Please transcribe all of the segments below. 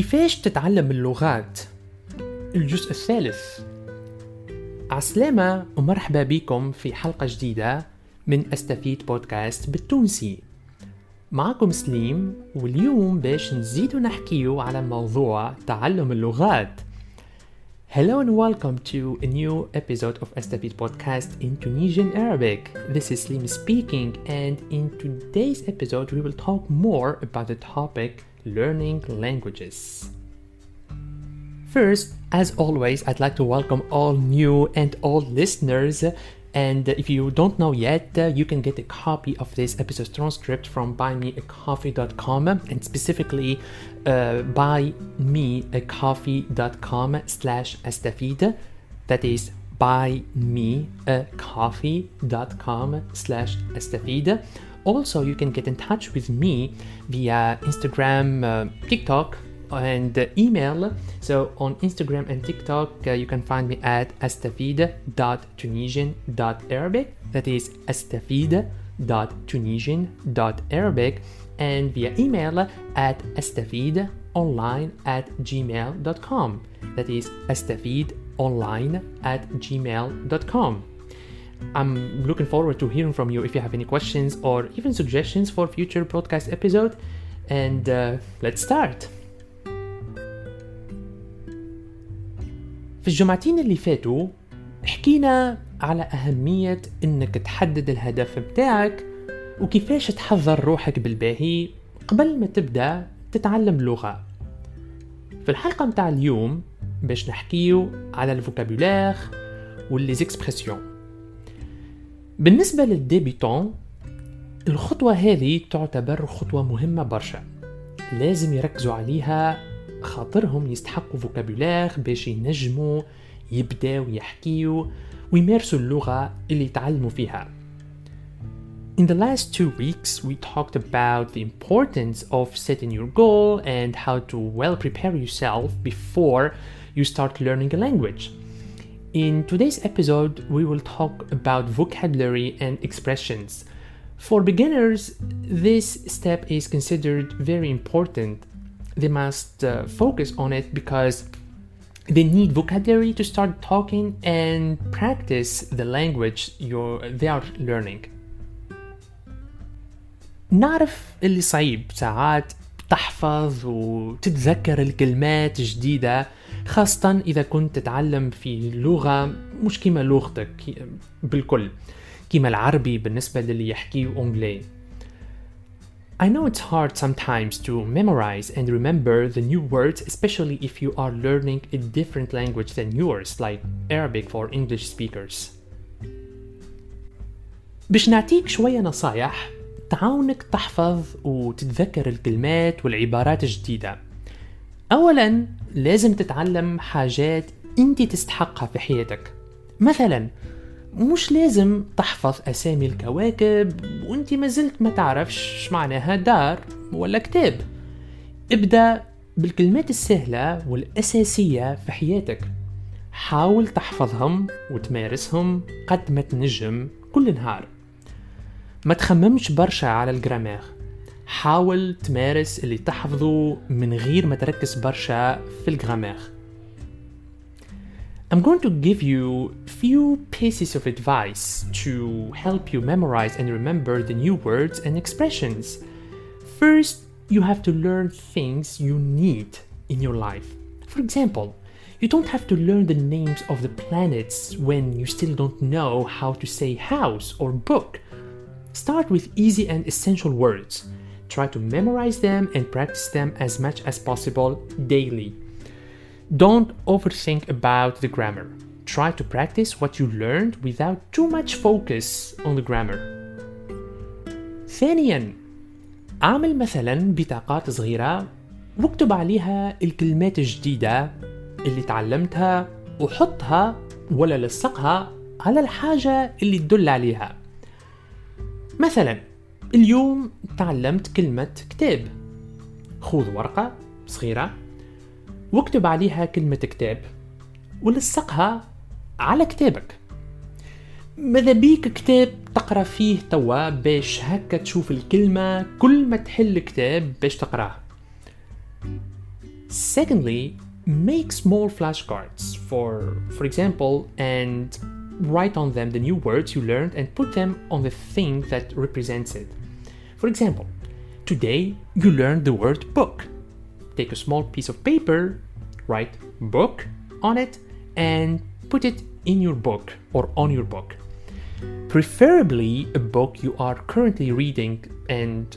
كيفاش تتعلم اللغات الجزء الثالث عسلامة ومرحبا بكم في حلقة جديدة من أستفيد بودكاست بالتونسي معكم سليم واليوم باش نزيدو نحكيو على موضوع تعلم اللغات Hello and welcome to a new episode of Estafid podcast in Tunisian Arabic. This is Slim speaking, and in today's episode, we will talk more about the topic learning languages. First, as always, I'd like to welcome all new and old listeners and if you don't know yet, uh, you can get a copy of this episode transcript from buymeacoffee.com and specifically uh, buymeacoffee.com slash astafid. That is buymeacoffee.com slash astafid. Also, you can get in touch with me via Instagram, uh, TikTok, and uh, email. So on Instagram and TikTok, uh, you can find me at astafid.tunisian.arabic. That is astafid.tunisian.arabic and via email at astafidonline at gmail.com. That is astafidonline at gmail.com. I'm looking forward to hearing from you if you have any questions or even suggestions for future podcast episode. And uh, let's start. في الجمعتين اللي فاتوا حكينا على أهمية إنك تحدد الهدف متاعك وكيفاش تحضر روحك بالباهي قبل ما تبدأ تتعلم لغة في الحلقة متاع اليوم باش نحكيو على الفوكابولاغ والليزيكسبرسيون بالنسبة للديبيتون الخطوة هذه تعتبر خطوة مهمة برشا لازم يركزوا عليها خاطرهم يستحقوا فوكابولاغ باش ينجموا يبداو يحكيو ويمارسوا اللغة اللي تعلموا فيها In the last two weeks, we talked about the importance of setting your goal and how to well prepare yourself before you start learning a language. In today's episode, we will talk about vocabulary and expressions. For beginners, this step is considered very important they must uh, focus on it because they need vocabulary to start talking and practice the language you're, they are learning نعرف اللي صعيب ساعات تحفظ وتتذكر الكلمات جديدة خاصة إذا كنت تتعلم في لغة مش كيما لغتك بالكل كيما العربي بالنسبة للي يحكيو أنجلي I know it's hard sometimes to memorize and remember the new words, especially if you are learning a different language than yours, like Arabic for English speakers. باش نعطيك شوية نصايح تعاونك تحفظ وتتذكر الكلمات والعبارات الجديدة أولا لازم تتعلم حاجات انت تستحقها في حياتك. مثلا مش لازم تحفظ أسامي الكواكب وانت ما زلت ما تعرفش معناها دار ولا كتاب. ابدأ بالكلمات السهلة والأساسية في حياتك. حاول تحفظهم وتمارسهم قد ما تنجم كل نهار. ما تخممش برشا على الجرامير. حاول تمارس اللي تحفظه من غير ما تركز برشا في الجرامير I'm going to give you few pieces of advice to help you memorize and remember the new words and expressions. First, you have to learn things you need in your life. For example, you don't have to learn the names of the planets when you still don't know how to say house or book. Start with easy and essential words. Try to memorize them and practice them as much as possible daily. Don't overthink about the grammar. Try to practice what you learned without too much focus on the grammar. ثانيا اعمل مثلا بطاقات صغيرة واكتب عليها الكلمات الجديدة اللي تعلمتها وحطها ولا لصقها على الحاجة اللي تدل عليها مثلا اليوم تعلمت كلمة كتاب. خذ ورقة صغيرة واكتب عليها كلمة كتاب ولصقها على كتابك. ماذا بيك كتاب تقرأ فيه توا باش هكا تشوف الكلمة كل ما تحل كتاب باش تقرأه؟ Secondly, make small flashcards for for example and write on them the new words you learned and put them on the thing that represents it. For example, today you learned the word book. Take a small piece of paper, write book on it, and put it in your book or on your book. Preferably a book you are currently reading, and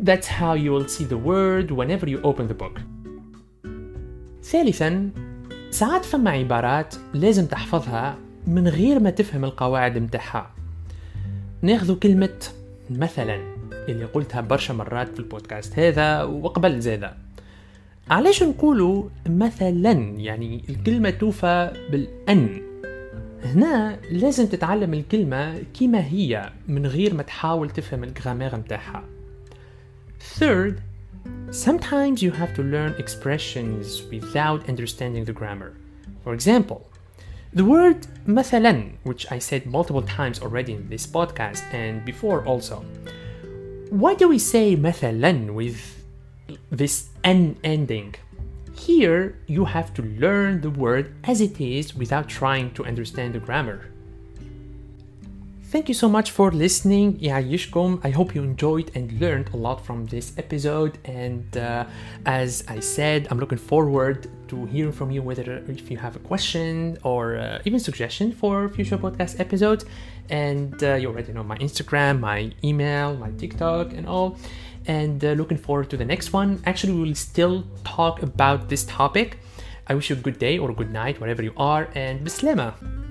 that's how you will see the word whenever you open the book. ثالثا ساعات فما عبارات لازم تحفظها من غير ما تفهم القواعد متاعها ناخذ كلمة مثلا اللي قلتها برشا مرات في البودكاست هذا وقبل زادا علاش نقولوا مثلا يعني الكلمة توفى بالأن هنا لازم تتعلم الكلمة كما هي من غير ما تحاول تفهم الجرامير متاعها Third, sometimes you have to learn expressions without understanding the grammar. For example, the word مثلا, which I said multiple times already in this podcast and before also. Why do we say مثلا with this n ending? Here, you have to learn the word as it is without trying to understand the grammar. Thank you so much for listening. Yeah, Yishkom. I hope you enjoyed and learned a lot from this episode. And uh, as I said, I'm looking forward to hearing from you whether if you have a question or uh, even suggestion for future podcast episodes. And uh, you already know my Instagram, my email, my TikTok, and all. And uh, looking forward to the next one. Actually, we will still talk about this topic. I wish you a good day or a good night, wherever you are, and bislema.